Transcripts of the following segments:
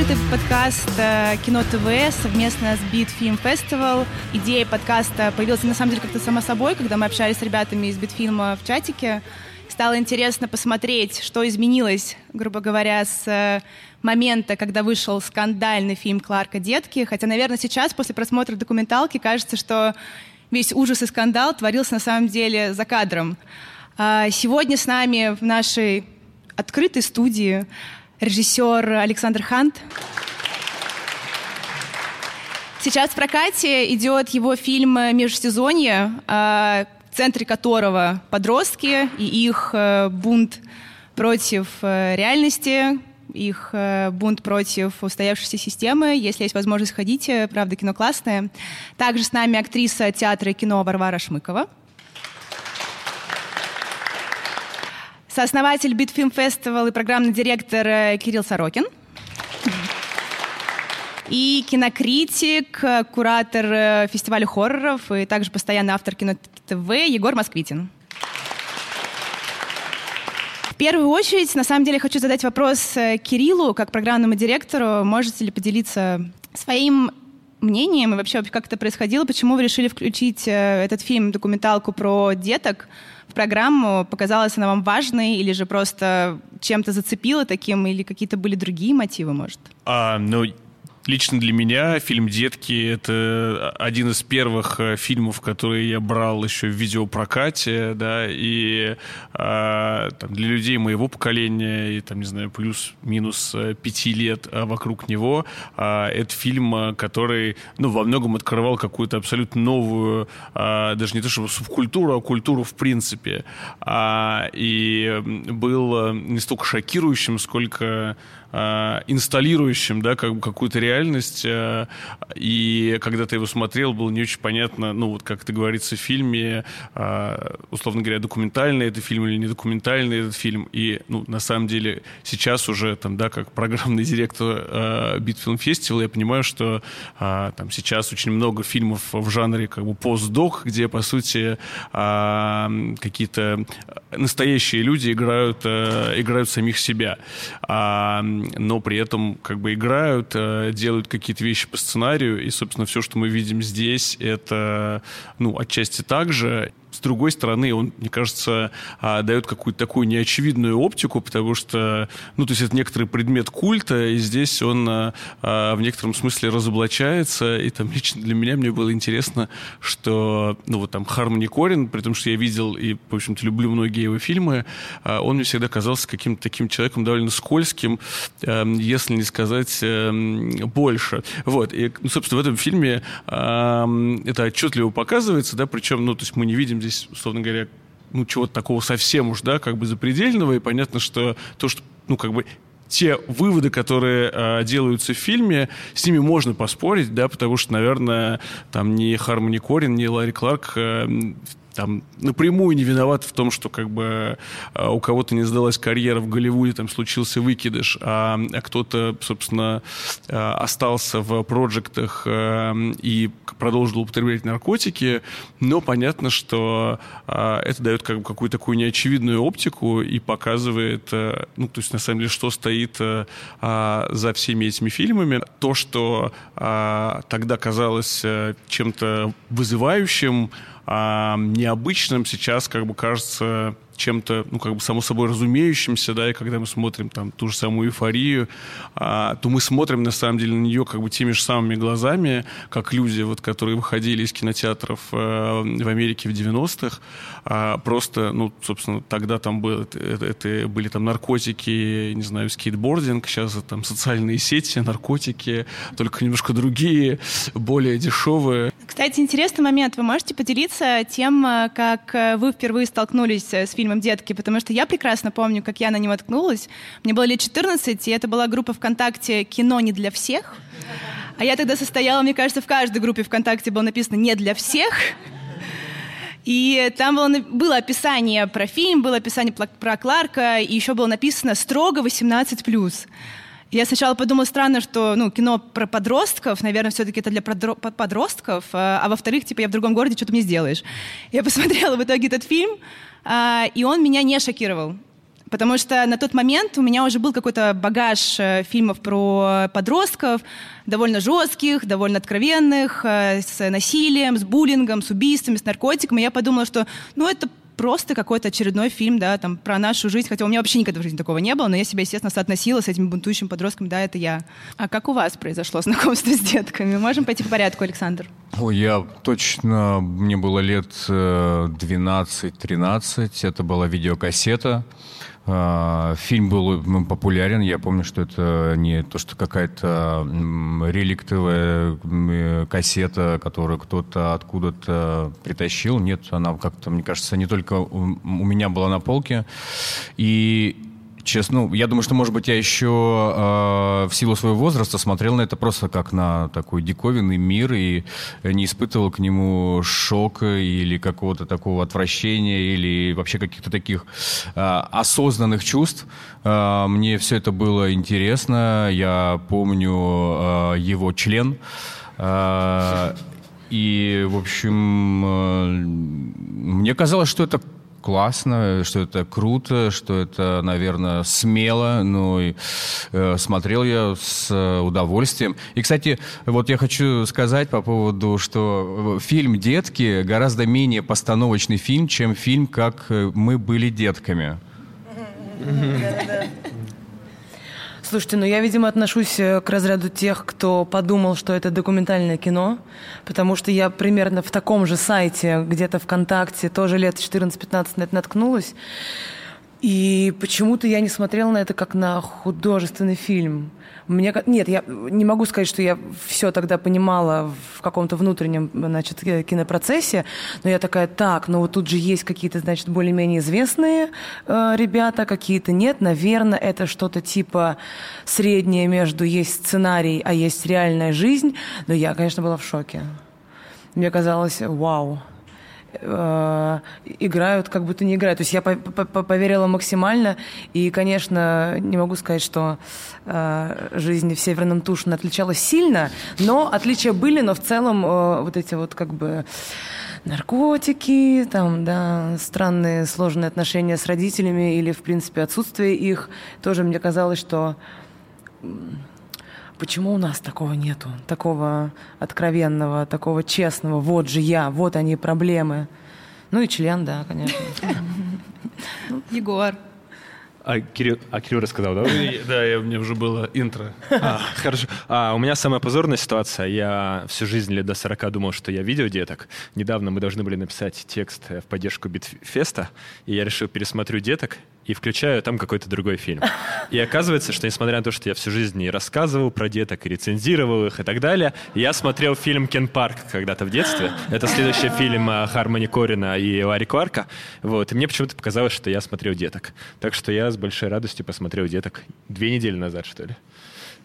открытый подкаст э, Кино ТВ совместно с Film Festival. Идея подкаста появилась на самом деле как-то само собой, когда мы общались с ребятами из Битфильма в чатике. Стало интересно посмотреть, что изменилось, грубо говоря, с э, момента, когда вышел скандальный фильм Кларка «Детки». Хотя, наверное, сейчас, после просмотра документалки, кажется, что весь ужас и скандал творился на самом деле за кадром. А, сегодня с нами в нашей открытой студии режиссер Александр Хант. Сейчас в прокате идет его фильм «Межсезонье», а, в центре которого подростки и их э, бунт против э, реальности, их э, бунт против устоявшейся системы. Если есть возможность, ходите. Правда, кино классное. Также с нами актриса театра и кино Варвара Шмыкова. Сооснователь Битфильм Фестивал и программный директор э, Кирилл Сорокин. И кинокритик, куратор э, фестиваля хорроров и также постоянный автор кино ТВ Егор Москвитин. В первую очередь, на самом деле, хочу задать вопрос э, Кириллу, как программному директору. Можете ли поделиться своим мнением и вообще, как это происходило? Почему вы решили включить этот фильм, документалку про деток, в программу? Показалась она вам важной или же просто чем-то зацепила таким, или какие-то были другие мотивы, может? А, ну, Лично для меня фильм «Детки» — это один из первых э, фильмов, которые я брал еще в видеопрокате, да, и э, там, для людей моего поколения, и там, не знаю, плюс-минус э, пяти лет э, вокруг него, э, это фильм, который, ну, во многом открывал какую-то абсолютно новую, э, даже не то чтобы субкультуру, а культуру в принципе. А, и был не столько шокирующим, сколько э, инсталирующим, да, как бы какую-то реальность. Э, и когда ты его смотрел, было не очень понятно, ну, вот как это говорится в фильме, э, условно говоря, документальный это фильм или не документальный этот фильм. И, ну, на самом деле, сейчас уже, там, да, как программный директор э, Битфилм Фестивал, я понимаю, что э, там сейчас очень много фильмов в жанре как бы постдок, где, по сути, э, какие-то настоящие люди играют, э, играют самих себя. А, но при этом как бы играют, э, делают какие-то вещи по сценарию, и, собственно, все, что мы видим здесь, это, ну, отчасти так же. С другой стороны, он, мне кажется, а, дает какую-то такую неочевидную оптику, потому что, ну, то есть это некоторый предмет культа, и здесь он а, а, в некотором смысле разоблачается, и там лично для меня мне было интересно, что, ну, вот там Хармони Корин, при том, что я видел и, в общем-то, люблю многие его фильмы, он мне всегда казался каким-то таким человеком довольно скользким, если не сказать больше. Вот, и, ну, собственно, в этом фильме это отчетливо показывается, да, причем, ну, то есть мы не видим здесь, условно говоря, ну, чего-то такого совсем уж, да, как бы запредельного, и понятно, что то, что, ну, как бы те выводы, которые э, делаются в фильме, с ними можно поспорить, да, потому что, наверное, там ни Хармони Корин, ни Ларри Кларк э, там напрямую не виноват в том, что как бы а, у кого-то не сдалась карьера в Голливуде, там случился выкидыш, а, а кто-то, собственно, а, остался в проектах и продолжил употреблять наркотики, но понятно, что это дает как бы какую-то такую неочевидную оптику и показывает, ну, то есть, на самом деле, что стоит за всеми этими фильмами. То, что тогда казалось э, чем-то вызывающим, необычным сейчас как бы кажется чем-то, ну, как бы само собой разумеющимся, да, и когда мы смотрим там ту же самую эйфорию, а, то мы смотрим на самом деле на нее как бы теми же самыми глазами, как люди, вот, которые выходили из кинотеатров а, в Америке в 90-х, а, просто, ну, собственно, тогда там было, это, это были там наркотики, не знаю, скейтбординг, сейчас там социальные сети, наркотики, только немножко другие, более дешевые. Кстати, интересный момент. Вы можете поделиться тем, как вы впервые столкнулись с фильмом фильмом «Детки», потому что я прекрасно помню, как я на него ткнулась. Мне было лет 14, и это была группа ВКонтакте «Кино не для всех». А я тогда состояла, мне кажется, в каждой группе ВКонтакте было написано «Не для всех». И там было, было описание про фильм, было описание про Кларка, и еще было написано «Строго 18+.» Я сначала подумала, странно, что ну, кино про подростков, наверное, все-таки это для подростков, а, а во-вторых, типа, я в другом городе, что ты мне сделаешь? Я посмотрела в итоге этот фильм, и он меня не шокировал. Потому что на тот момент у меня уже был какой-то багаж э, фильмов про подростков, довольно жестких, довольно откровенных, э, с насилием, с буллингом, с убийствами, с наркотиками. Я подумала, что ну это просто какой-то очередной фильм, да, там, про нашу жизнь, хотя у меня вообще никогда в жизни такого не было, но я себя, естественно, соотносила с этими бунтующими подростками, да, это я. А как у вас произошло знакомство с детками? Можем пойти по порядку, Александр? Ой, я точно, мне было лет 12-13, э, это была видеокассета, Фильм был популярен. Я помню, что это не то, что какая-то реликтовая кассета, которую кто-то откуда-то притащил. Нет, она как-то, мне кажется, не только у меня была на полке. И Честно, ну, я думаю, что, может быть, я еще э, в силу своего возраста смотрел на это просто как на такой диковинный мир и не испытывал к нему шока или какого-то такого отвращения или вообще каких-то таких э, осознанных чувств. Э, мне все это было интересно. Я помню э, его член. Э, и, в общем, э, мне казалось, что это классно, что это круто, что это, наверное, смело, но и, э, смотрел я с удовольствием. И, кстати, вот я хочу сказать по поводу, что фильм «Детки» гораздо менее постановочный фильм, чем фильм «Как мы были детками». Слушайте, ну я, видимо, отношусь э, к разряду тех, кто подумал, что это документальное кино, потому что я примерно в таком же сайте, где-то ВКонтакте, тоже лет 14-15 на это наткнулась. И почему-то я не смотрела на это как на художественный фильм. Мне, нет, я не могу сказать, что я все тогда понимала в каком-то внутреннем, значит, кинопроцессе, но я такая, так, ну вот тут же есть какие-то, значит, более-менее известные э, ребята, какие-то нет, наверное, это что-то типа среднее между есть сценарий, а есть реальная жизнь, но я, конечно, была в шоке. Мне казалось, вау, э, играют, как будто не играют. То есть я по -по поверила максимально, и, конечно, не могу сказать, что э, жизнь в Северном Тушине отличалась сильно, но отличия были, но в целом э, вот эти вот как бы наркотики, там, да, странные сложные отношения с родителями или, в принципе, отсутствие их, тоже мне казалось, что Почему у нас такого нету? Такого откровенного, такого честного. Вот же я, вот они проблемы. Ну и член, да, конечно. Егор. А Кирилл, а Кирилл рассказал, да? Да, я, у меня уже было интро. А, хорошо. А, у меня самая позорная ситуация. Я всю жизнь лет до 40 думал, что я видел деток. Недавно мы должны были написать текст в поддержку Битфеста, и я решил пересмотрю деток, и включаю там какой-то другой фильм. И оказывается, что несмотря на то, что я всю жизнь и рассказывал про деток, и рецензировал их и так далее, я смотрел фильм «Кен Парк» когда-то в детстве. Это следующий фильм Хармони Корина и Ларри Кларка. Вот. И мне почему-то показалось, что я смотрел деток. Так что я с большой радостью посмотрел деток две недели назад, что ли.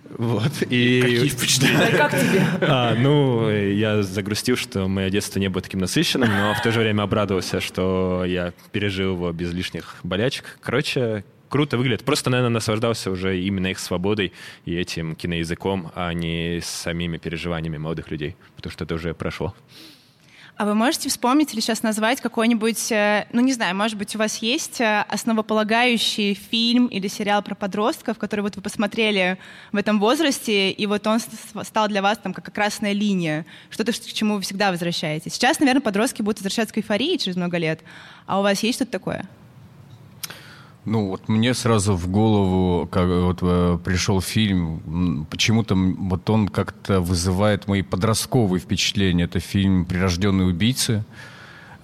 Вот. И... Какие впечатления? Как тебе? А, ну, я загрустил, что мое детство не было таким насыщенным, но в то же время обрадовался, что я пережил его без лишних болячек. Короче, круто выглядит. Просто, наверное, наслаждался уже именно их свободой и этим киноязыком, а не самими переживаниями молодых людей, потому что это уже прошло. А вы можете вспомнить или сейчас назвать какой-нибудь, э, ну не знаю, может быть, у вас есть э, основополагающий фильм или сериал про подростков, который вот вы посмотрели в этом возрасте, и вот он стал для вас там как красная линия, что-то, к чему вы всегда возвращаетесь. Сейчас, наверное, подростки будут возвращаться к эйфории через много лет. А у вас есть что-то такое? Ну, вот мне сразу в голову как, вот, э, пришел фильм, почему-то вот он как-то вызывает мои подростковые впечатления. Это фильм «Прирожденные убийцы».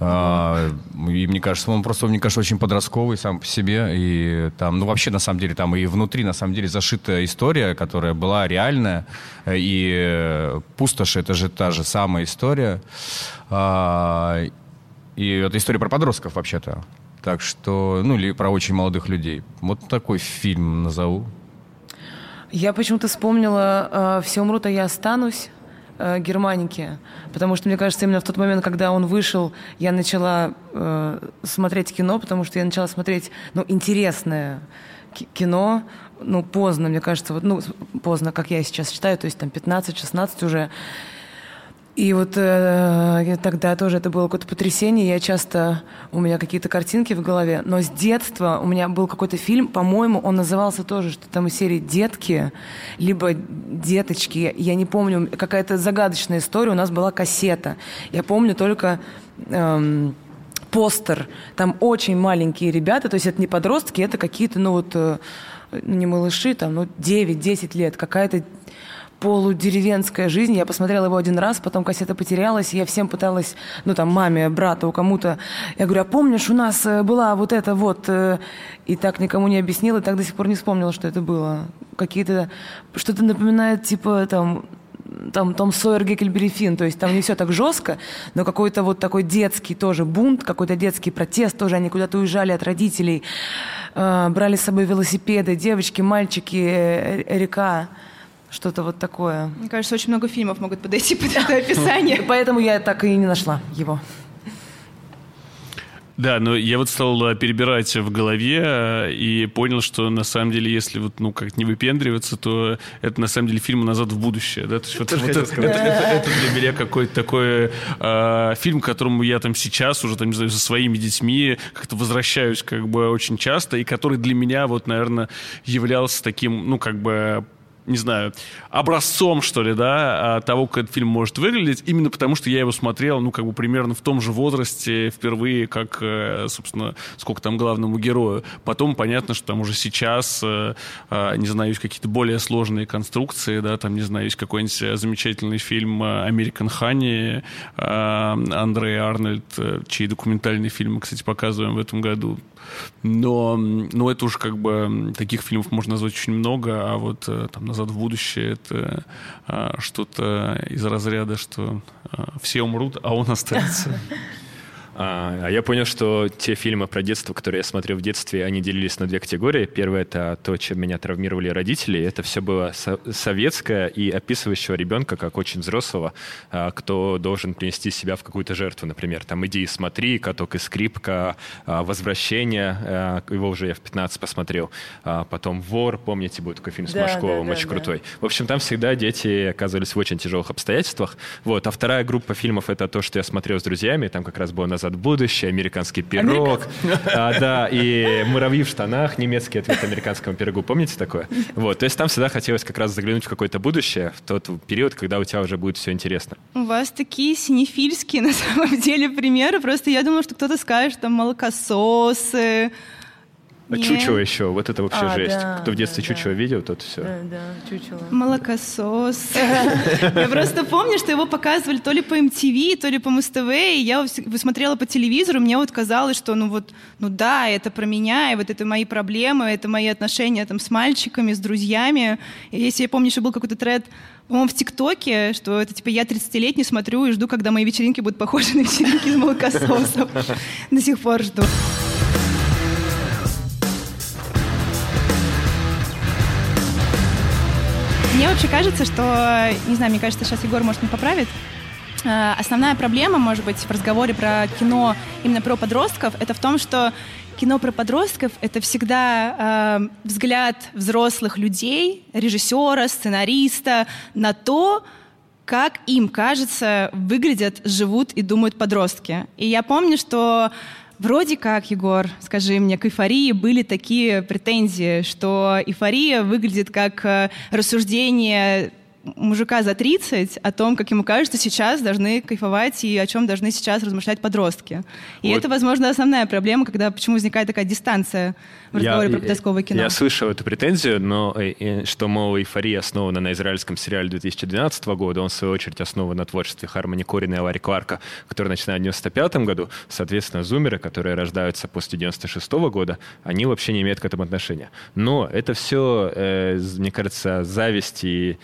А, и мне кажется, он просто, мне кажется, очень подростковый сам по себе. И там, ну, вообще, на самом деле, там и внутри, на самом деле, зашита история, которая была реальная. И «Пустошь» — это же та же самая история. А, и это история про подростков, вообще-то. Так что, ну, или про очень молодых людей. Вот такой фильм назову. Я почему-то вспомнила э, «Все умрут, а я останусь» э, Германики, потому что, мне кажется, именно в тот момент, когда он вышел, я начала э, смотреть кино, потому что я начала смотреть, ну, интересное кино, ну, поздно, мне кажется, вот, ну, поздно, как я сейчас считаю, то есть там 15-16 уже. И вот э, тогда тоже это было какое-то потрясение. Я часто... У меня какие-то картинки в голове. Но с детства у меня был какой-то фильм, по-моему, он назывался тоже, что там из серии «Детки», либо «Деточки». Я не помню, какая-то загадочная история. У нас была кассета. Я помню только... Эм, постер. Там очень маленькие ребята, то есть это не подростки, это какие-то, ну вот, э, не малыши, там, ну, 9-10 лет, какая-то полудеревенская жизнь. Я посмотрела его один раз, потом кассета потерялась, и я всем пыталась, ну там, маме, брату, кому-то. Я говорю, а помнишь, у нас э, была вот эта вот... Э, и так никому не объяснила, и так до сих пор не вспомнила, что это было. Какие-то... Что-то напоминает, типа, там, там Том Сойер Геккельбери то есть там не все так жестко, но какой-то вот такой детский тоже бунт, какой-то детский протест, тоже они куда-то уезжали от родителей, э, брали с собой велосипеды, девочки, мальчики, река. Что-то вот такое. Мне кажется, очень много фильмов могут подойти под это описание. Поэтому я так и не нашла его. Да, но я вот стал э, перебирать в голове э, и понял, что на самом деле, если вот, ну, как не выпендриваться, то это на самом деле фильм «Назад в будущее». Да? То есть, вот, вот это, это, это, это для меня какой-то такой э, фильм, к которому я там сейчас уже, там, не знаю, со своими детьми как-то возвращаюсь как бы очень часто, и который для меня вот, наверное, являлся таким, ну, как бы не знаю, образцом, что ли, да, а, того, как этот фильм может выглядеть, именно потому, что я его смотрел, ну, как бы примерно в том же возрасте впервые, как, э, собственно, сколько там главному герою. Потом понятно, что там уже сейчас, э, а, не знаю, есть какие-то более сложные конструкции, да, там, не знаю, есть какой-нибудь замечательный фильм «Американ Ханни» Андрея Арнольд, э, чей документальный фильм мы, кстати, показываем в этом году. Но, но это уж как бы таких фильмов можно назвать очень много, а вот там «Назад в будущее» — это а, что-то из разряда, что а, все умрут, а он останется. А, а я понял, что те фильмы про детство, которые я смотрел в детстве, они делились на две категории. Первое — это то, чем меня травмировали родители. Это все было со- советское и описывающего ребенка как очень взрослого, а, кто должен принести себя в какую-то жертву. Например, там «Иди и смотри», «Каток и скрипка», а, «Возвращение», его уже я в 15 посмотрел. Потом «Вор», помните, будет такой фильм с да, Машковым, да, очень да, крутой. В общем, там всегда дети оказывались в очень тяжелых обстоятельствах. Вот. А вторая группа фильмов — это то, что я смотрел с друзьями. Там как раз было «Назад в будущее», «Американский пирог». А, да, и «Муравьи в штанах», немецкий ответ американскому пирогу. Помните такое? Вот, то есть там всегда хотелось как раз заглянуть в какое-то будущее, в тот период, когда у тебя уже будет все интересно. У вас такие синефильские, на самом деле, примеры. Просто я думала, что кто-то скажет, там, молокососы, а Нет. Чучело еще, вот это вообще а, жесть. Да, Кто в детстве да, чучело да. видел, тот все. Да, да, чучело. Молокосос. Я просто помню, что его показывали то ли по MTV, то ли по Муз-ТВ, и я смотрела по телевизору, мне вот казалось, что ну вот, ну да, это про меня, и вот это мои проблемы, это мои отношения там с мальчиками, с друзьями. Если я помню, что был какой-то тред по-моему, в ТикТоке, что это типа я 30-летний смотрю и жду, когда мои вечеринки будут похожи на вечеринки из молокососов. До сих пор жду. Мне вообще кажется, что, не знаю, мне кажется, сейчас Егор, может, не поправит, э, Основная проблема, может быть, в разговоре про кино именно про подростков, это в том, что кино про подростков — это всегда э, взгляд взрослых людей, режиссера, сценариста на то, как им кажется, выглядят, живут и думают подростки. И я помню, что Вроде как, Егор, скажи мне, к эйфории были такие претензии, что эйфория выглядит как э, рассуждение мужика за 30 о том, как ему кажется, сейчас должны кайфовать и о чем должны сейчас размышлять подростки. И вот. это, возможно, основная проблема, когда почему возникает такая дистанция в разговоре я, про подростковое кино. Я слышал эту претензию, но э, что, мол, «Эйфория» основана на израильском сериале 2012 года, он, в свою очередь, основан на творчестве Хармони Корина и Ларри Кларка, который начинает в 95 году. Соответственно, зумеры, которые рождаются после 96 года, они вообще не имеют к этому отношения. Но это все, э, мне кажется, зависть и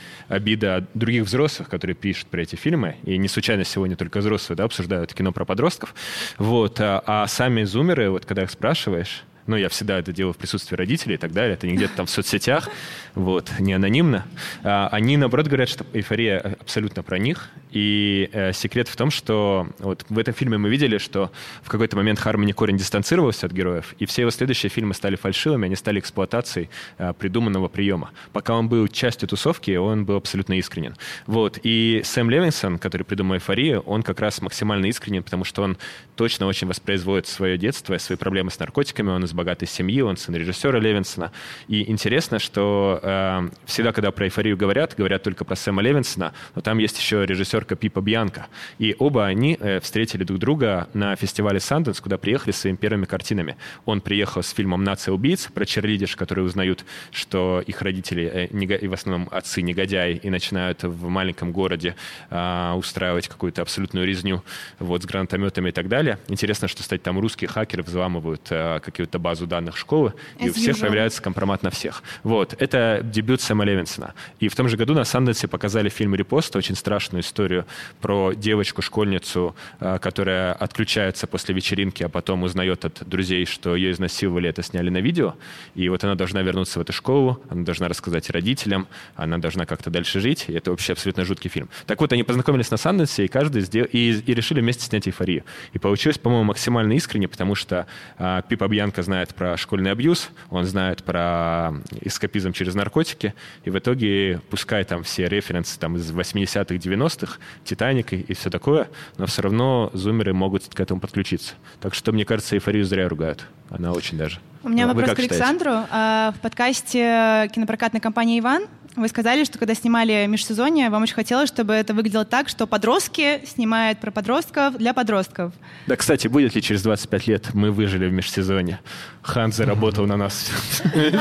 обида других взрослых, которые пишут про эти фильмы, и не случайно сегодня только взрослые да, обсуждают кино про подростков. Вот. А, а сами зумеры, вот когда их спрашиваешь, но я всегда это делаю в присутствии родителей и так далее, это не где-то там в соцсетях, вот, не анонимно. А, они, наоборот, говорят, что эйфория абсолютно про них, и э, секрет в том, что вот в этом фильме мы видели, что в какой-то момент Хармони Корин дистанцировался от героев, и все его следующие фильмы стали фальшивыми, они стали эксплуатацией э, придуманного приема. Пока он был частью тусовки, он был абсолютно искренен. Вот. И Сэм Левинсон, который придумал «Эйфорию», он как раз максимально искренен, потому что он точно очень воспроизводит свое детство, свои проблемы с наркотиками, он из богатой семьи, он сын режиссера Левинсона. И интересно, что э, всегда, когда про «Эйфорию» говорят, говорят только про Сэма Левинсона, но там есть еще режиссерка Пипа Бьянка. И оба они э, встретили друг друга на фестивале Санденс, куда приехали с своими первыми картинами. Он приехал с фильмом «Нация убийц» про черлидерш, которые узнают, что их родители, э, и в основном отцы негодяи, и начинают в маленьком городе э, устраивать какую-то абсолютную резню вот, с гранатометами и так далее. Интересно, что, кстати, там русские хакеры взламывают э, какую-то базу данных школы, As и у всех usual. появляется компромат на всех. Вот. Это дебют Сэма Левинсона. И в том же году на Санденсе показали фильм «Репост», очень страшную историю про девочку-школьницу, э, которая отключается после вечеринки, а потом узнает от друзей, что ее изнасиловали, это сняли на видео. И вот она должна вернуться в эту школу, она должна рассказать родителям, она должна как-то дальше жить. И это вообще абсолютно жуткий фильм. Так вот, они познакомились на Санденсе, и каждый сделал, и, и решили вместе снять эйфорию. И получилось, по-моему, максимально искренне, потому что э, Пипа Бьянка знает про школьный абьюз, он знает про эскапизм через наркотики, и в итоге, пускай там все референсы там, из 80-х, 90-х, Титаник и, и все такое, но все равно зумеры могут к этому подключиться. Так что, мне кажется, эйфорию зря ругают. Она очень даже. У меня ну, вопрос к Александру. А, в подкасте кинопрокатной компании «Иван» Вы сказали, что когда снимали межсезонье, вам очень хотелось, чтобы это выглядело так, что подростки снимают про подростков для подростков. Да, кстати, будет ли через 25 лет мы выжили в межсезонье? Хан заработал на нас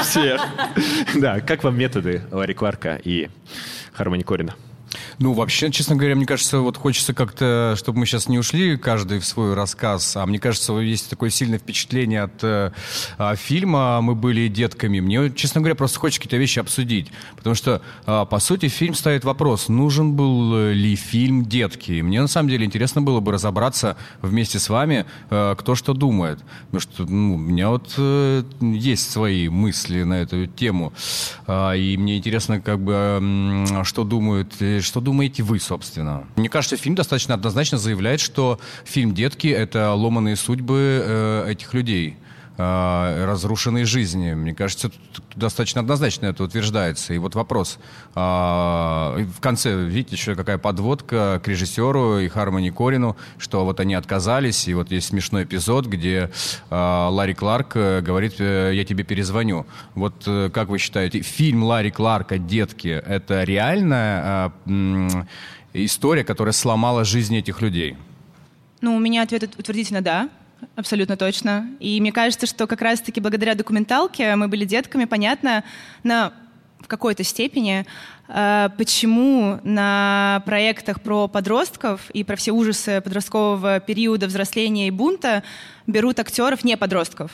всех. Да, как вам методы Ларри Кларка и Хармони Корина? Ну, вообще, честно говоря, мне кажется, вот хочется как-то, чтобы мы сейчас не ушли каждый в свой рассказ, а мне кажется, есть такое сильное впечатление от э, фильма. «Мы были детками». Мне, честно говоря, просто хочется какие-то вещи обсудить, потому что, э, по сути, фильм ставит вопрос, нужен был ли фильм «Детки». И мне, на самом деле, интересно было бы разобраться вместе с вами, э, кто что думает, потому что ну, у меня вот э, есть свои мысли на эту тему, э, и мне интересно, как бы, э, что думают, что думаете вы, собственно? Мне кажется, фильм достаточно однозначно заявляет, что фильм «Детки» — это ломаные судьбы э, этих людей э, разрушенные жизни. Мне кажется, тут достаточно однозначно это утверждается. И вот вопрос. Э, в конце, видите, еще какая подводка к режиссеру и Хармони Корину, что вот они отказались, и вот есть смешной эпизод, где э, Ларри Кларк говорит, я тебе перезвоню. Вот как вы считаете, фильм Ларри Кларка «Детки» — это реальная история, которая сломала жизнь этих людей? Ну, у меня ответ утвердительно «да». Абсолютно точно. И мне кажется, что как раз-таки благодаря документалке мы были детками, понятно, на в какой-то степени, э, почему на проектах про подростков и про все ужасы подросткового периода взросления и бунта берут актеров не подростков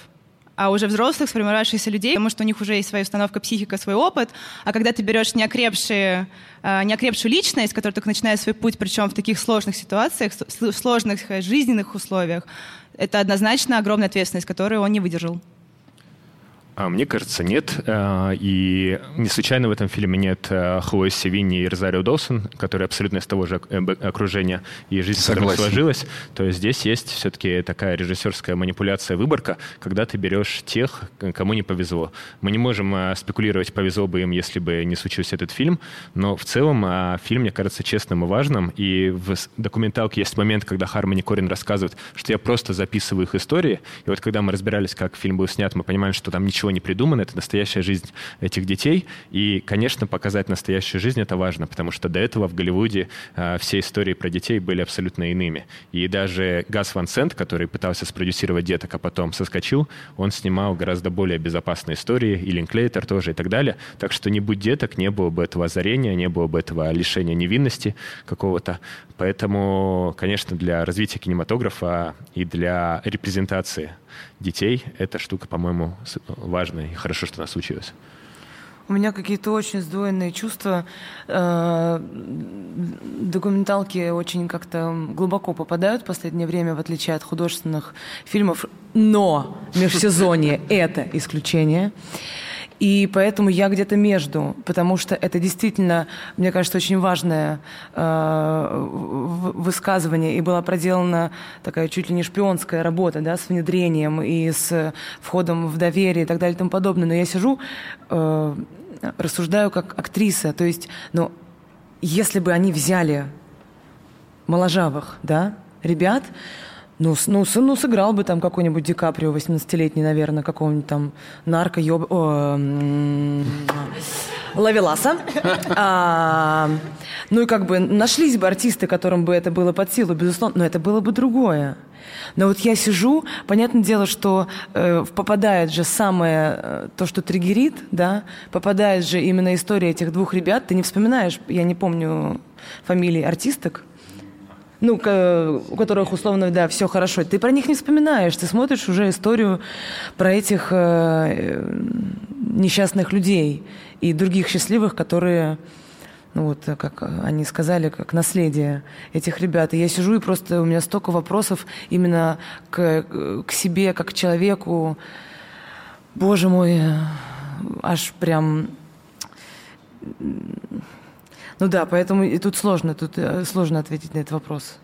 а уже взрослых, сформировавшихся людей, потому что у них уже есть своя установка психика, свой опыт. А когда ты берешь неокрепшие, э, неокрепшую личность, которая только начинает свой путь, причем в таких сложных ситуациях, сложных жизненных условиях, это однозначно огромная ответственность, которую он не выдержал. А мне кажется, нет. А, и не случайно в этом фильме нет а, Хлои Севини и Розарио Долсон, которые абсолютно из того же э, окружения и жизнь Согласен. сложилась. То есть здесь есть все-таки такая режиссерская манипуляция, выборка, когда ты берешь тех, кому не повезло. Мы не можем спекулировать, повезло бы им, если бы не случился этот фильм, но в целом фильм, мне кажется, честным и важным. И в документалке есть момент, когда Хармони Корин рассказывает, что я просто записываю их истории. И вот когда мы разбирались, как фильм был снят, мы понимаем, что там ничего ничего не придумано, это настоящая жизнь этих детей. И, конечно, показать настоящую жизнь это важно, потому что до этого в Голливуде э, все истории про детей были абсолютно иными. И даже Гас Ван Сент, который пытался спродюсировать деток, а потом соскочил, он снимал гораздо более безопасные истории, и Линклейтер тоже и так далее. Так что не будь деток, не было бы этого озарения, не было бы этого лишения невинности какого-то. Поэтому, конечно, для развития кинематографа и для репрезентации детей эта штука, по-моему, важная. И хорошо, что она случилась. У меня какие-то очень сдвоенные чувства. Э, документалки очень как-то глубоко попадают в последнее время, в отличие от художественных фильмов. Но межсезонье – это исключение. И поэтому я где-то между, потому что это действительно, мне кажется, очень важное э, высказывание, и была проделана такая чуть ли не шпионская работа, да, с внедрением и с входом в доверие и так далее и тому подобное. Но я сижу, э, рассуждаю как актриса, то есть, ну, если бы они взяли моложавых, да, ребят, ну, ну, ну, сыграл бы там какой-нибудь Ди Каприо 18-летний, наверное, какого-нибудь там нарко ёб... Лавеласа. А, ну и как бы нашлись бы артисты, которым бы это было под силу, безусловно, но это было бы другое. Но вот я сижу, понятное дело, что э, попадает же самое, э, то, что триггерит, да, попадает же именно история этих двух ребят. Ты не вспоминаешь, я не помню фамилии артисток, ну, у которых условно, да, все хорошо, ты про них не вспоминаешь, ты смотришь уже историю про этих э, несчастных людей и других счастливых, которые, ну вот, как они сказали, как наследие этих ребят. И я сижу и просто у меня столько вопросов именно к, к себе, как к человеку. Боже мой, аж прям ну да, поэтому и тут сложно, тут э, сложно ответить на этот вопрос.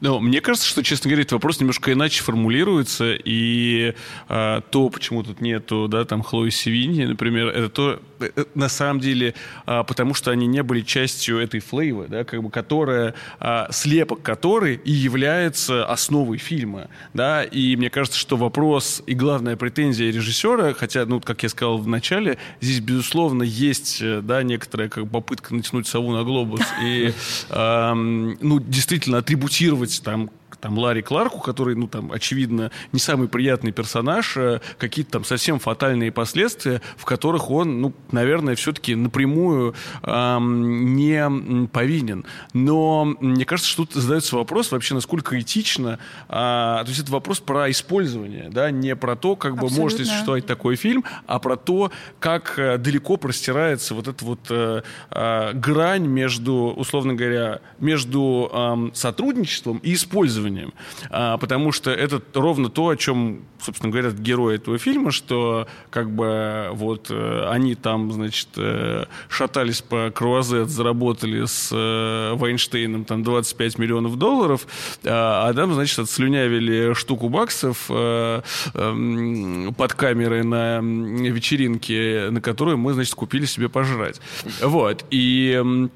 Но мне кажется, что, честно говоря, этот вопрос немножко иначе формулируется, и а, то, почему тут нету, да, там, Хлои Севиньи, например, это то, э, э, на самом деле, а, потому что они не были частью этой флейвы, да, как бы, которая, а, слепок которой и является основой фильма, да, и мне кажется, что вопрос и главная претензия режиссера, хотя, ну, как я сказал в начале, здесь, безусловно, есть, э, да, некоторая как попытка натянуть сову на глобус и, а, ну, действительно атрибутировать быть там там Ларри Кларку, который, ну, там, очевидно, не самый приятный персонаж, э, какие-то там совсем фатальные последствия, в которых он, ну, наверное, все-таки напрямую эм, не повинен. Но мне кажется, что тут задается вопрос вообще, насколько этично, э, то есть это вопрос про использование, да, не про то, как бы может существовать такой фильм, а про то, как э, далеко простирается вот эта вот э, э, грань между, условно говоря, между э, сотрудничеством и использованием исследованием. А, потому что это ровно то, о чем, собственно, говорят герои этого фильма, что как бы вот э, они там, значит, э, шатались по Круазет, заработали с э, Вайнштейном там 25 миллионов долларов, а, там, значит, отслюнявили штуку баксов э, э, под камерой на вечеринке, на которую мы, значит, купили себе пожрать. Вот. И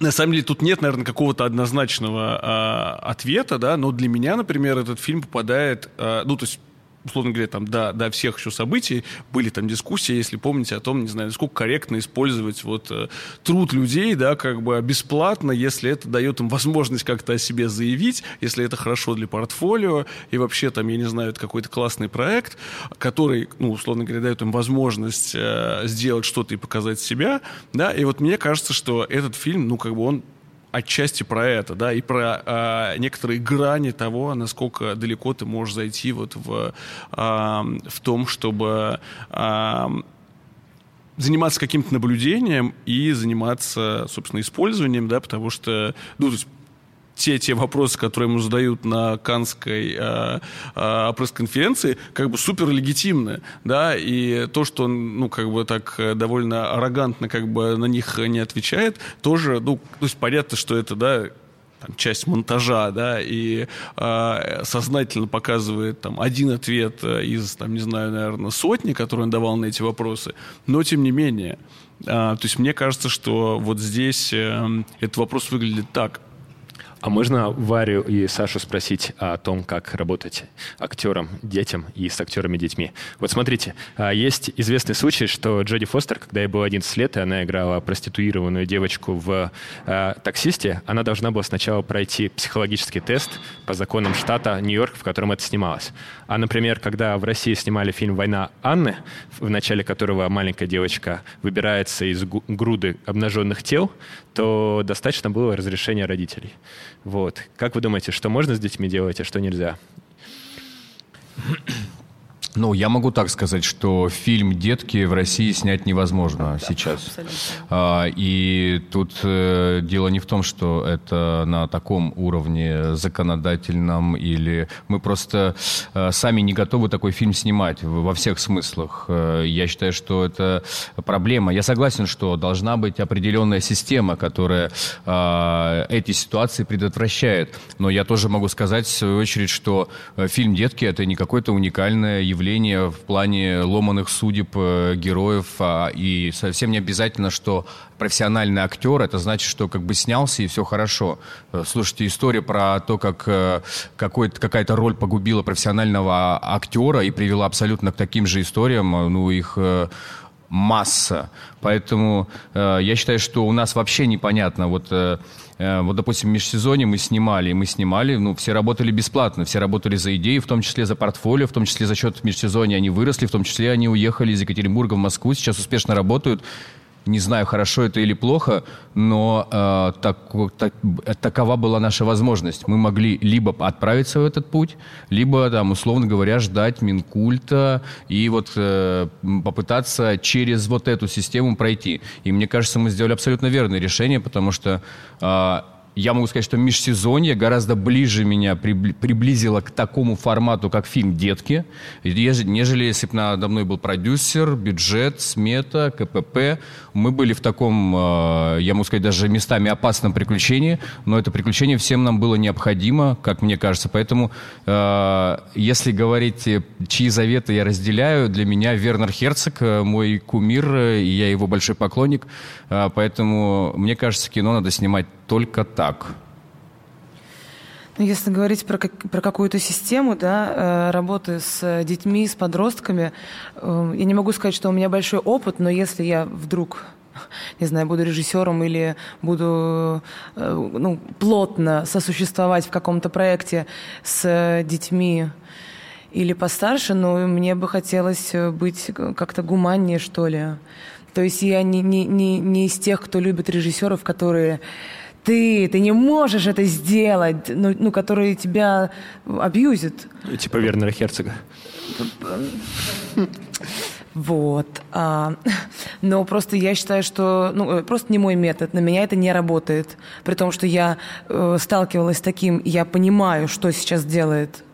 на самом деле тут нет, наверное, какого-то однозначного э, ответа, да, но для меня, например, этот фильм попадает, э, ну, то есть условно говоря, там, до, до всех еще событий были там дискуссии, если помните, о том, не знаю, насколько корректно использовать вот э, труд людей, да, как бы бесплатно, если это дает им возможность как-то о себе заявить, если это хорошо для портфолио, и вообще там, я не знаю, это какой-то классный проект, который, ну, условно говоря, дает им возможность э, сделать что-то и показать себя, да, и вот мне кажется, что этот фильм, ну, как бы он отчасти про это, да, и про э, некоторые грани того, насколько далеко ты можешь зайти вот в, э, в том, чтобы э, заниматься каким-то наблюдением и заниматься, собственно, использованием, да, потому что, ну, то есть те, те вопросы, которые ему задают на Канской э, э, пресс-конференции, как бы супер легитимны, да, и то, что он, ну, как бы так э, довольно аррогантно как бы на них не отвечает, тоже, ну, то есть понятно, что это, да, там, часть монтажа, да, и э, сознательно показывает там один ответ из, там, не знаю, наверное, сотни, которые он давал на эти вопросы, но тем не менее, э, то есть мне кажется, что вот здесь э, этот вопрос выглядит так. А можно Варю и Сашу спросить о том, как работать актером, детям и с актерами-детьми? Вот смотрите, а, есть известный случай, что Джоди Фостер, когда ей было 11 лет, и она играла проституированную девочку в э, «Таксисте», она должна была сначала пройти психологический тест по законам штата Нью-Йорк, в котором это снималось. А, например, когда в России снимали фильм «Война Анны», в начале которого маленькая девочка выбирается из груды обнаженных тел, то достаточно было разрешения родителей. Вот. Как вы думаете, что можно с детьми делать, а что нельзя? Ну, я могу так сказать, что фильм «Детки» в России снять невозможно да, сейчас. А, и тут э, дело не в том, что это на таком уровне законодательном или мы просто э, сами не готовы такой фильм снимать во всех смыслах. Э, я считаю, что это проблема. Я согласен, что должна быть определенная система, которая э, эти ситуации предотвращает. Но я тоже могу сказать, в свою очередь, что фильм «Детки» — это не какое-то уникальное явление явление в плане ломаных судеб э, героев, а, и совсем не обязательно, что профессиональный актер, это значит, что как бы снялся и все хорошо. Э, слушайте, история про то, как э, какая-то роль погубила профессионального актера и привела абсолютно к таким же историям, ну, их масса. Поэтому э, я считаю, что у нас вообще непонятно. Вот, э, вот, допустим, межсезонье мы снимали, мы снимали, ну, все работали бесплатно, все работали за идеи, в том числе за портфолио, в том числе за счет межсезонья они выросли, в том числе они уехали из Екатеринбурга в Москву, сейчас успешно работают. Не знаю, хорошо это или плохо, но э, так, так, такова была наша возможность. Мы могли либо отправиться в этот путь, либо, там, условно говоря, ждать Минкульта и вот э, попытаться через вот эту систему пройти. И мне кажется, мы сделали абсолютно верное решение, потому что э, я могу сказать, что межсезонье гораздо ближе меня приблизило к такому формату, как фильм «Детки», нежели если бы надо мной был продюсер, бюджет, смета, КПП. Мы были в таком, э, я могу сказать, даже местами опасном приключении, но это приключение всем нам было необходимо, как мне кажется. Поэтому, э, если говорить, чьи заветы я разделяю, для меня Вернер Херцог, э, мой кумир, и я его большой поклонник. Поэтому, мне кажется, кино надо снимать только так. Ну, если говорить про, как, про какую-то систему да, э, работы с детьми, с подростками, э, я не могу сказать, что у меня большой опыт, но если я вдруг не знаю, буду режиссером или буду э, ну, плотно сосуществовать в каком-то проекте с детьми или постарше, но ну, мне бы хотелось быть как-то гуманнее, что ли. То есть я не, не, не, не из тех, кто любит режиссеров, которые ты, ты не можешь это сделать, ну, ну которые тебя абьюзят. Типа Вернера Херцога. Вот. А, но просто я считаю, что ну, э, просто не мой метод. На меня это не работает. При том, что я э, сталкивалась с таким, я понимаю, что сейчас делает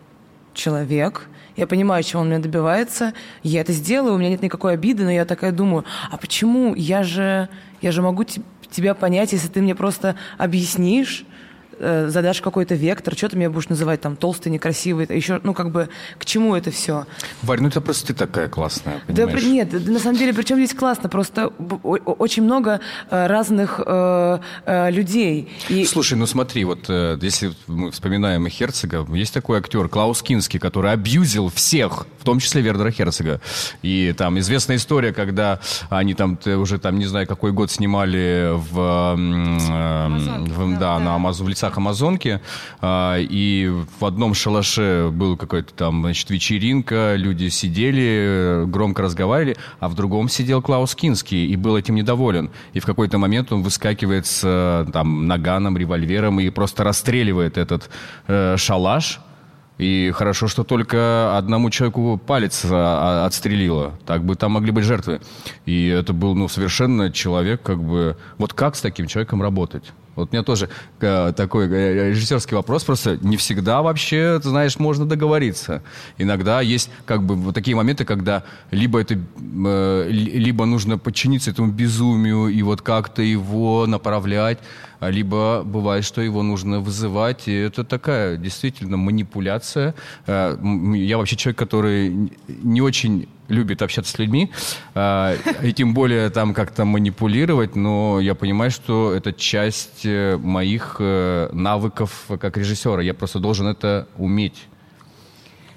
человек, я понимаю, чего он меня добивается, я это сделаю, у меня нет никакой обиды, но я такая думаю, а почему я же, я же могу тебя понять, если ты мне просто объяснишь, э, задашь какой-то вектор, что ты меня будешь называть там толстый, некрасивый, еще, ну, как бы, к чему это все? Варь, ну это просто ты такая классная, понимаешь? Да, нет, на самом деле, причем здесь классно, просто очень много э, разных э, э, людей. И... Слушай, ну смотри, вот э, если мы вспоминаем Херцога, есть такой актер Клаус Кинский, который абьюзил всех, в том числе Вердера Херцога. И там известная история, когда они там уже там не знаю какой год снимали в, э, в да, да, на Амазон, в лицах Амазонки, э, и в одном шалаше был какой-то там, значит, вечеринка, люди сидели, громко разговаривали, а в другом сидел Клаус Кинский и был этим недоволен. И в какой-то момент он выскакивает с там наганом, револьвером и просто расстреливает этот э, шалаш, и хорошо, что только одному человеку палец а, а, отстрелило. Так бы там могли быть жертвы. И это был, ну, совершенно человек, как бы... Вот как с таким человеком работать? Вот у меня тоже э, такой э, режиссерский вопрос. Просто не всегда вообще, ты знаешь, можно договориться. Иногда есть как бы вот такие моменты, когда либо это, э, либо нужно подчиниться этому безумию и вот как-то его направлять, а либо бывает, что его нужно вызывать. И это такая действительно манипуляция. Я вообще человек, который не очень любит общаться с людьми, э, и тем более там как-то манипулировать, но я понимаю, что это часть э, моих э, навыков как режиссера. Я просто должен это уметь.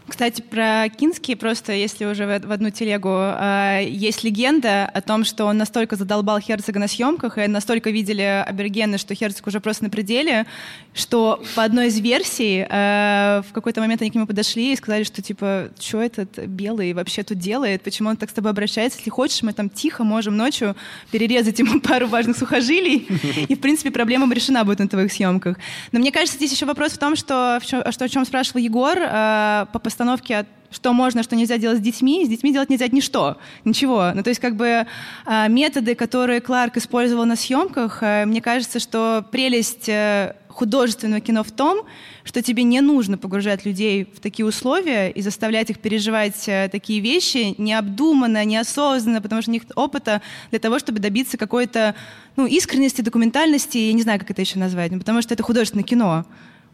Кстати, про Кински, просто если уже в одну телегу, а, есть легенда о том, что он настолько задолбал Херцога на съемках, и настолько видели аборигены, что Херцог уже просто на пределе, что по одной из версий а, в какой-то момент они к нему подошли и сказали, что типа, что этот белый вообще тут делает, почему он так с тобой обращается, если хочешь, мы там тихо можем ночью перерезать ему пару важных сухожилий, и, в принципе, проблема решена будет на твоих съемках. Но мне кажется, здесь еще вопрос в том, что, что о чем спрашивал Егор, а, по постановки что можно, что нельзя делать с детьми, с детьми делать нельзя ничто, ничего. Ну, то есть как бы э, методы, которые Кларк использовал на съемках, э, мне кажется, что прелесть э, художественного кино в том, что тебе не нужно погружать людей в такие условия и заставлять их переживать э, такие вещи необдуманно, неосознанно, потому что у них опыта для того, чтобы добиться какой-то ну, искренности, документальности, я не знаю, как это еще назвать, ну, потому что это художественное кино.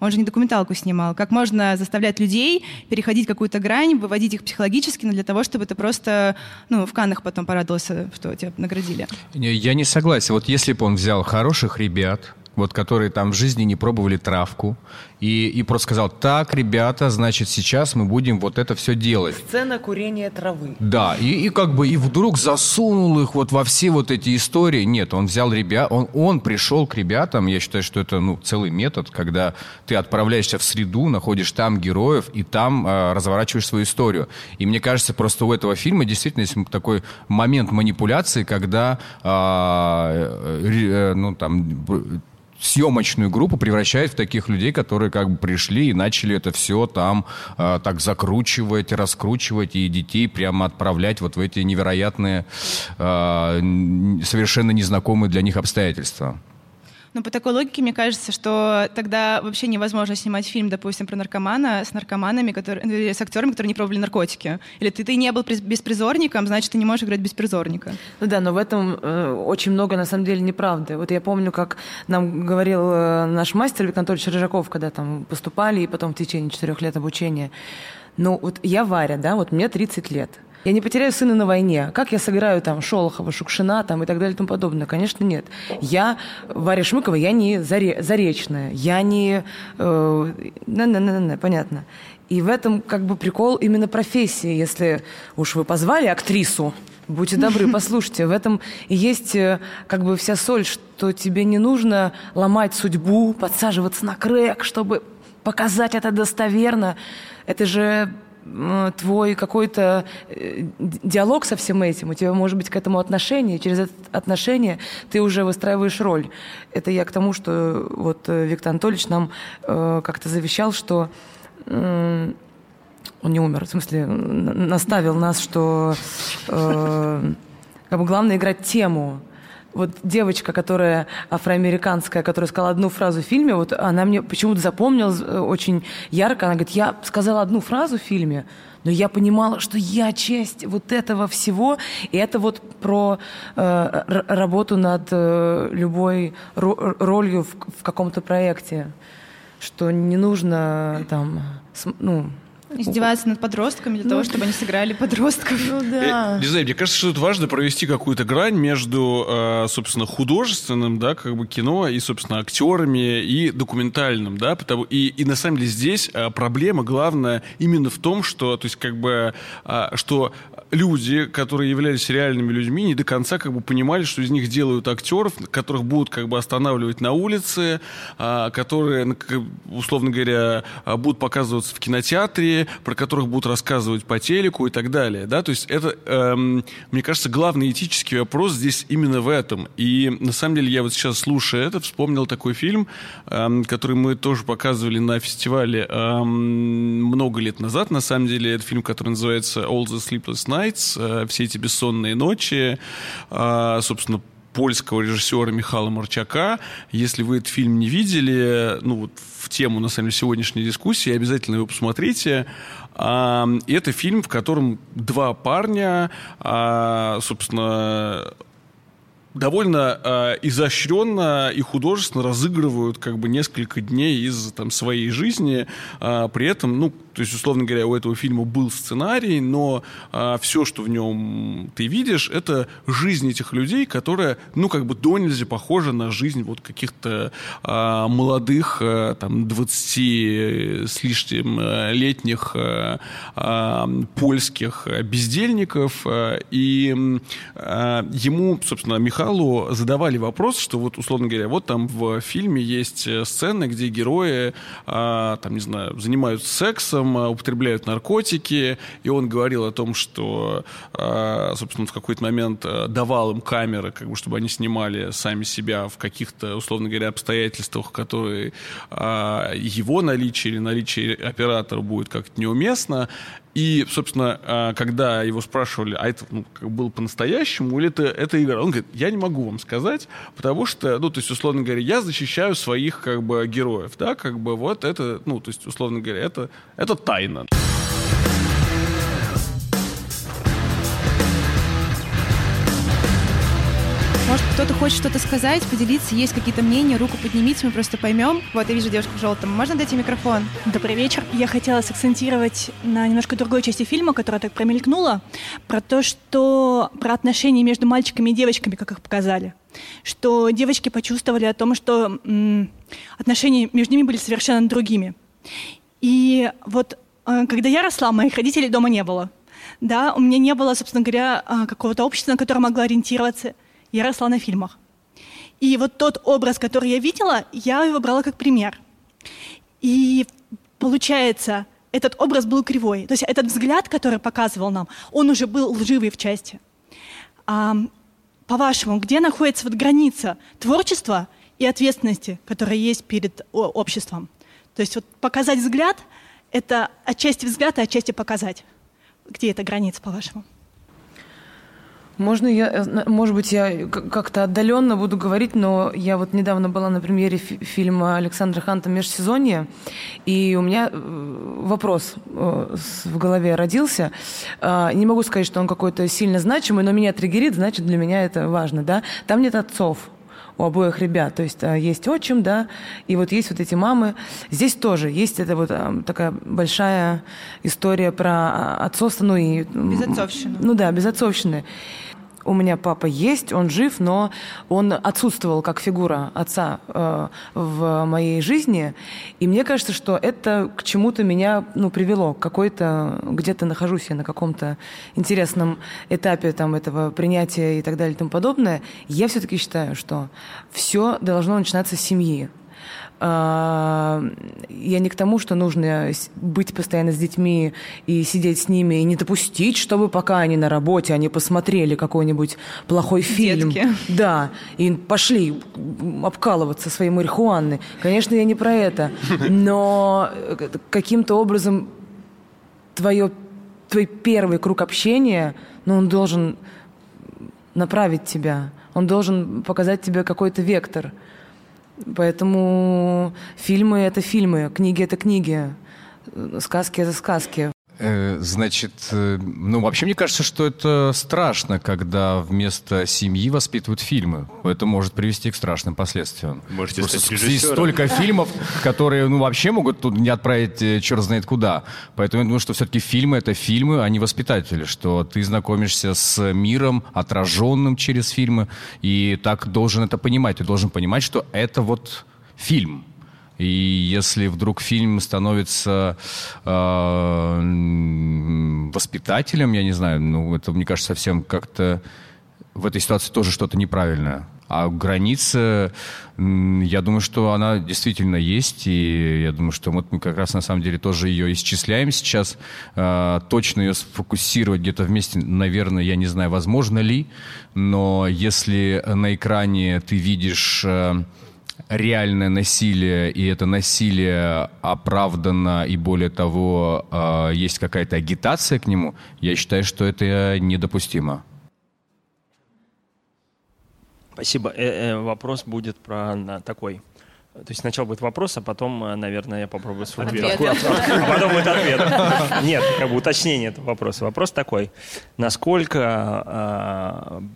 Он же не документалку снимал. Как можно заставлять людей переходить какую-то грань, выводить их психологически, но для того, чтобы ты просто ну, в Каннах потом порадовался, что тебя наградили. Я не согласен. Вот если бы он взял хороших ребят, вот которые там в жизни не пробовали травку, и, и просто сказал, так, ребята, значит, сейчас мы будем вот это все делать. Сцена курения травы. Да, и, и как бы, и вдруг засунул их вот во все вот эти истории. Нет, он взял ребят, он, он пришел к ребятам, я считаю, что это, ну, целый метод, когда ты отправляешься в среду, находишь там героев, и там э, разворачиваешь свою историю. И мне кажется, просто у этого фильма действительно есть такой момент манипуляции, когда, э, э, ну, там, съемочную группу превращает в таких людей, которые как бы пришли и начали это все там э, так закручивать, раскручивать и детей прямо отправлять вот в эти невероятные, э, совершенно незнакомые для них обстоятельства. Ну, по такой логике, мне кажется, что тогда вообще невозможно снимать фильм, допустим, про наркомана с наркоманами, которые, э, с актерами, которые не пробовали наркотики. Или ты, ты не был беспризорником, значит, ты не можешь играть беспризорника. Ну да, но в этом э, очень много, на самом деле, неправды. Вот я помню, как нам говорил э, наш мастер Виктор Анатольевич Рыжаков, когда там поступали, и потом в течение четырех лет обучения. Ну, вот я Варя, да, вот мне 30 лет. Я не потеряю сына на войне. Как я сыграю там Шолохова, Шукшина там, и так далее и тому подобное? Конечно, нет. Я, Варя Шмыкова, я не заре, заречная, я не... Э, не, не, не, не, понятно. И в этом как бы прикол именно профессии. Если уж вы позвали актрису, будьте добры, послушайте, в этом и есть э, как бы вся соль, что тебе не нужно ломать судьбу, подсаживаться на крэк, чтобы показать это достоверно. Это же твой какой-то э, диалог со всем этим, у тебя может быть к этому отношение, через это отношение ты уже выстраиваешь роль. Это я к тому, что вот э, Виктор Анатольевич нам э, как-то завещал, что э, он не умер, в смысле наставил нас, что э, как бы главное играть тему, вот девочка, которая афроамериканская, которая сказала одну фразу в фильме, вот она мне почему-то запомнилась э, очень ярко. Она говорит, я сказала одну фразу в фильме, но я понимала, что я часть вот этого всего, и это вот про э, работу над э, любой ролью в, в каком-то проекте, что не нужно там, ну, Издеваться над подростками для ну, того, чтобы они сыграли подростков. Ну да. Э, не знаю, мне кажется, что это важно провести какую-то грань между, э, собственно, художественным, да, как бы кино и, собственно, актерами и документальным, да, потому и, и на самом деле здесь э, проблема главная именно в том, что, то есть, как бы, что люди, которые являлись реальными людьми, не до конца как бы понимали, что из них делают актеров, которых будут как бы останавливать на улице, которые, условно говоря, будут показываться в кинотеатре, про которых будут рассказывать по телеку и так далее. Да? То есть это, эм, мне кажется, главный этический вопрос здесь именно в этом. И на самом деле я вот сейчас, слушая это, вспомнил такой фильм, эм, который мы тоже показывали на фестивале эм, много лет назад. На самом деле это фильм, который называется All the Sleepless Nights, э, все эти бессонные ночи. Э, собственно, польского режиссера Михаила Марчака. Если вы этот фильм не видели, ну вот в тему, на самом деле, сегодняшней дискуссии, обязательно его посмотрите. И это фильм, в котором два парня, а, собственно, довольно э, изощренно и художественно разыгрывают как бы несколько дней из там своей жизни, э, при этом, ну, то есть, условно говоря, у этого фильма был сценарий, но э, все, что в нем ты видишь, это жизнь этих людей, которая, ну, как бы до нельзя похожа на жизнь вот каких-то э, молодых, э, там, 20 с лишним летних э, э, польских бездельников, э, и э, ему, собственно, Михаил Михалу задавали вопрос, что вот, условно говоря, вот там в фильме есть э, сцены, где герои, а, там, не знаю, занимаются сексом, а, употребляют наркотики, и он говорил о том, что, а, собственно, в какой-то момент а, давал им камеры, как бы, чтобы они снимали сами себя в каких-то, условно говоря, обстоятельствах, которые а, его наличие или наличие оператора будет как-то неуместно. И, собственно, а, когда его спрашивали, а это ну, было по-настоящему или это, это игра, он говорит, я не могу вам сказать, потому что, ну, то есть, условно говоря, я защищаю своих, как бы, героев, да, как бы, вот это, ну, то есть, условно говоря, это, это тайна. Может, кто-то хочет что-то сказать, поделиться, есть какие-то мнения, руку поднимите, мы просто поймем. Вот, я вижу девушку в желтом. Можно дать ей микрофон? Добрый вечер. Я хотела сакцентировать на немножко другой части фильма, которая так промелькнула, про то, что про отношения между мальчиками и девочками, как их показали. Что девочки почувствовали о том, что м, отношения между ними были совершенно другими. И вот э, когда я росла, моих родителей дома не было. Да, у меня не было, собственно говоря, э, какого-то общества, на которое могла ориентироваться я росла на фильмах. И вот тот образ, который я видела, я его брала как пример. И получается, этот образ был кривой. То есть этот взгляд, который показывал нам, он уже был лживый в части. А, по-вашему, где находится вот граница творчества и ответственности, которая есть перед обществом? То есть вот показать взгляд — это отчасти взгляд, а отчасти показать. Где эта граница, по-вашему? Можно я, э, может быть, я как-то отдаленно буду говорить, но я вот недавно была на премьере фильма Александра Ханта «Межсезонье», и у меня э, вопрос э, в голове родился. А, не могу сказать, что он какой-то сильно значимый, но меня триггерит, значит, для меня это важно, да. Там нет отцов у обоих ребят. То есть есть отчим, да, и вот есть вот эти мамы. Здесь тоже есть это вот такая большая история про а, отцовство, ну и... Безотцовщину. Ну да, безотцовщины у меня папа есть, он жив, но он отсутствовал как фигура отца э, в моей жизни. И мне кажется, что это к чему-то меня ну, привело. Какой-то, где-то нахожусь я на каком-то интересном этапе там, этого принятия и так далее и тому подобное. Я все-таки считаю, что все должно начинаться с семьи. А, я не к тому, что нужно быть постоянно с детьми и сидеть с ними, и не допустить, чтобы пока они на работе, они посмотрели какой-нибудь плохой фильм. Детки. Да, и пошли обкалываться своей марихуаны. Конечно, я не про это, но каким-то образом твое, твой первый круг общения, ну, он должен направить тебя, он должен показать тебе какой-то вектор – Поэтому фильмы — это фильмы, книги — это книги, сказки — это сказки. Э, значит, э, ну вообще мне кажется, что это страшно, когда вместо семьи воспитывают фильмы. Это может привести к страшным последствиям. Можете стать Здесь столько фильмов, которые ну вообще могут тут не отправить э, черт знает куда. Поэтому я думаю, что все-таки фильмы это фильмы, а не воспитатели. Что ты знакомишься с миром, отраженным через фильмы, и так должен это понимать. Ты должен понимать, что это вот фильм и если вдруг фильм становится э, воспитателем, я не знаю, ну это, мне кажется, совсем как-то в этой ситуации тоже что-то неправильное. А граница, я думаю, что она действительно есть, и я думаю, что вот мы как раз на самом деле тоже ее исчисляем сейчас. Э, точно ее сфокусировать где-то вместе, наверное, я не знаю, возможно ли, но если на экране ты видишь... Э, реальное насилие, и это насилие оправдано, и более того, а, есть какая-то агитация к нему, я считаю, что это недопустимо. Спасибо. Э -э вопрос будет про такой. То есть сначала будет вопрос, а потом, э, наверное, я попробую сформулировать. А потом будет ответ. Нет, как бы уточнение этого вопроса. Вопрос такой. Насколько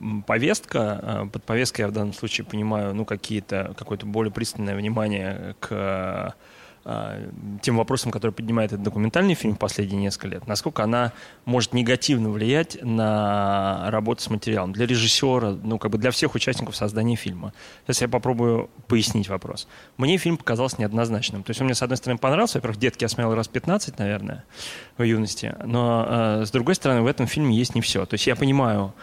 э, повестка, э, под повесткой я в данном случае понимаю, ну, какие-то, какое-то более пристальное внимание к а, тем вопросам, которые поднимает этот документальный фильм в последние несколько лет, насколько она может негативно влиять на работу с материалом для режиссера, ну, как бы для всех участников создания фильма. Сейчас я попробую пояснить вопрос. Мне фильм показался неоднозначным. То есть он мне, с одной стороны, понравился. Во-первых, детки я смотрел раз 15, наверное, в юности. Но, э, с другой стороны, в этом фильме есть не все. То есть я понимаю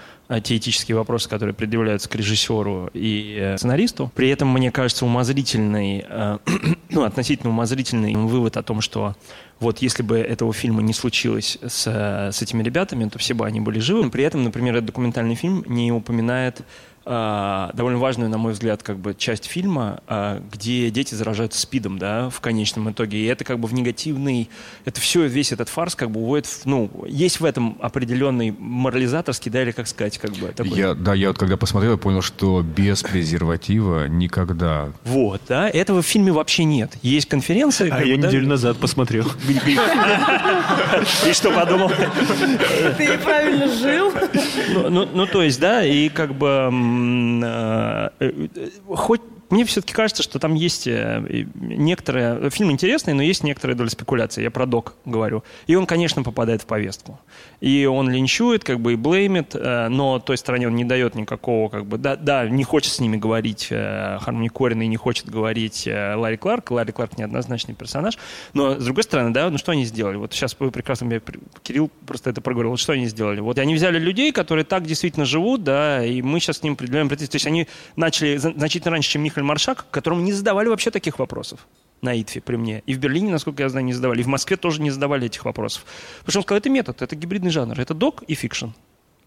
те этические вопросы, которые предъявляются к режиссеру и э, сценаристу. При этом, мне кажется, умозрительный, э, ну, относительно умозрительный вывод о том, что вот если бы этого фильма не случилось с, с этими ребятами, то все бы они были живы. При этом, например, этот документальный фильм не упоминает э, довольно важную, на мой взгляд, как бы часть фильма, э, где дети заражаются спидом, да, в конечном итоге. И это как бы в негативный, это все, весь этот фарс как бы уводит, в, ну, есть в этом определенный морализаторский, да, или как сказать, как бы такой. Я, да, я вот когда посмотрел, я понял, что без презерватива никогда. Вот, да, этого в фильме вообще нет. Есть конференция. А я бы, неделю да? назад посмотрел. И что подумал? Ты неправильно жил. Ну, ну, ну, то есть, да, и как бы Э, э, хоть мне все-таки кажется, что там есть э, некоторые... Фильм интересный, но есть некоторая доля спекуляции. Я про док говорю. И он, конечно, попадает в повестку. И он линчует, как бы и блеймит, э, но той стороне он не дает никакого, как бы... Да, да не хочет с ними говорить э, Хармони Корин и не хочет говорить Ларри Кларк. Ларри Кларк неоднозначный персонаж. Но, с другой стороны, да, ну что они сделали? Вот сейчас вы прекрасно... Мне, Кирилл просто это проговорил. Вот что они сделали? Вот они взяли людей, которые так действительно живут, да, и мы сейчас с ним определяем. То есть они начали значительно раньше, чем Михаил Михал Марчак, которому не задавали вообще таких вопросов на IDFA при мне. И в Берлине, насколько я знаю, не задавали. И в Москве тоже не задавали этих вопросов. Потому что он сказал, это метод, это гибридный жанр. Это док и фикшн.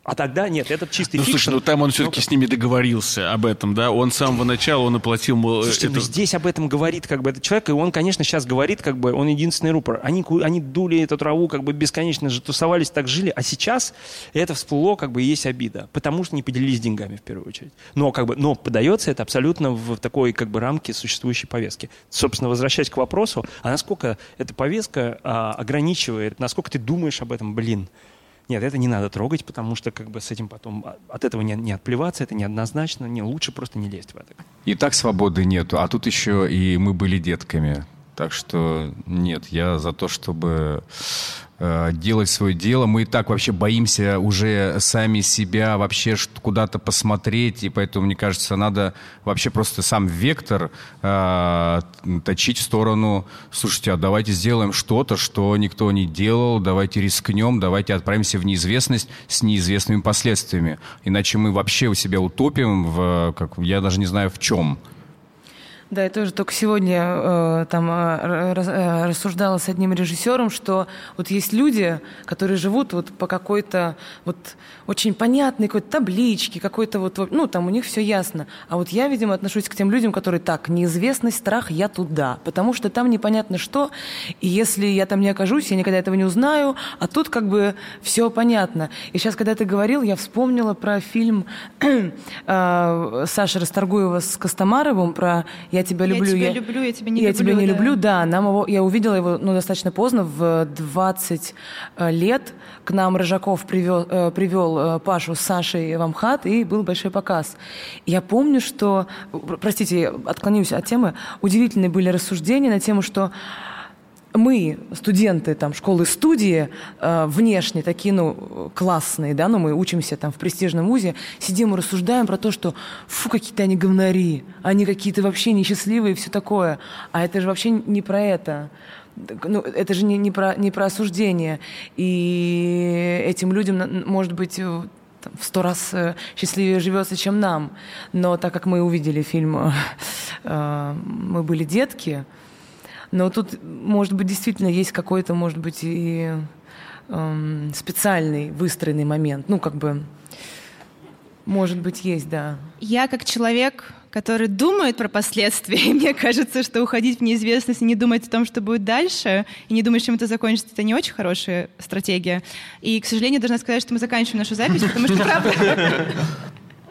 А тогда нет, этот чистый ну, фикшн. Слушай, ну там он все-таки ну, с ними договорился об этом, да? Он с самого начала, он оплатил... Слушайте, это... ну здесь об этом говорит как бы этот человек, и он, конечно, сейчас говорит, как бы, он единственный рупор. Они, они дули эту траву, как бы бесконечно же тусовались, так жили, а сейчас это всплыло, как бы, есть обида, потому что не поделились деньгами в первую очередь. Но, как бы, но подается это абсолютно в такой, как бы, рамке существующей повестки. Собственно, возвращаясь к вопросу, а насколько эта повестка а, ограничивает, насколько ты думаешь об этом, блин, нет, это не надо трогать, потому что как бы с этим потом от этого не, не отплеваться, это неоднозначно, не лучше просто не лезть в это. И так свободы нету, а тут еще и мы были детками. Так что нет, я за то, чтобы Э, делать свое дело. Мы и так вообще боимся уже сами себя вообще куда-то посмотреть, и поэтому, мне кажется, надо вообще просто сам вектор э, точить в сторону, слушайте, а давайте сделаем что-то, что никто не делал, давайте рискнем, давайте отправимся в неизвестность с неизвестными последствиями. Иначе мы вообще у себя утопим в, как, я даже не знаю в чем. Да, я тоже только сегодня э, там э, э, рассуждала с одним режиссером, что вот есть люди, которые живут вот по какой-то вот очень понятной какой-то табличке, какой-то вот, ну, там у них все ясно. А вот я, видимо, отношусь к тем людям, которые так, неизвестность, страх, я туда, потому что там непонятно что, и если я там не окажусь, я никогда этого не узнаю, а тут как бы все понятно. И сейчас, когда ты говорил, я вспомнила про фильм э, Саши Расторгуева с Костомаровым про «Я тебя люблю». Я тебя люблю, я тебя не я люблю. Я тебя не да. люблю, да. Нам его, я увидела его ну, достаточно поздно, в 20 э, лет. К нам Рыжаков привел, э, привел э, Пашу с Сашей в Амхат, и был большой показ. Я помню, что... Простите, отклонюсь от темы. Удивительные были рассуждения на тему, что мы, студенты там, школы-студии, э, внешне такие, ну, классные, да, но ну, мы учимся там в престижном вузе, сидим и рассуждаем про то, что фу, какие-то они говнари, они какие-то вообще несчастливые и все такое. А это же вообще не про это. Ну, это же не, не, про, не про осуждение. И этим людям, может быть, в сто раз э, счастливее живется, чем нам. Но так как мы увидели фильм э, «Мы были детки», но тут, может быть, действительно есть какой-то, может быть, и эм, специальный выстроенный момент. Ну, как бы, может быть, есть, да. Я как человек, который думает про последствия, мне кажется, что уходить в неизвестность и не думать о том, что будет дальше, и не думать, чем это закончится, это не очень хорошая стратегия. И, к сожалению, должна сказать, что мы заканчиваем нашу запись, потому что, правда,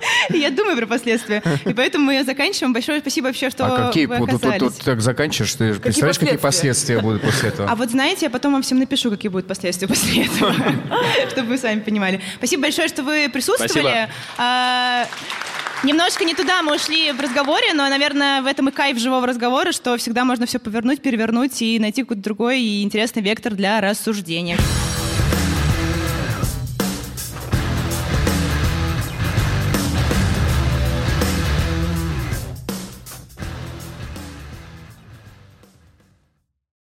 Я думаю про последствия. И поэтому мы заканчиваем. Большое спасибо вообще, что а какие, вы оказались. Тут, тут, так заканчиваешь, ты какие представляешь, какие последствия будут после этого? А вот знаете, я потом вам всем напишу, какие будут последствия после этого, чтобы вы сами понимали. Спасибо большое, что вы присутствовали. А, немножко не туда мы ушли в разговоре, но, наверное, в этом и кайф живого разговора, что всегда можно все повернуть, перевернуть и найти какой-то другой и интересный вектор для рассуждения.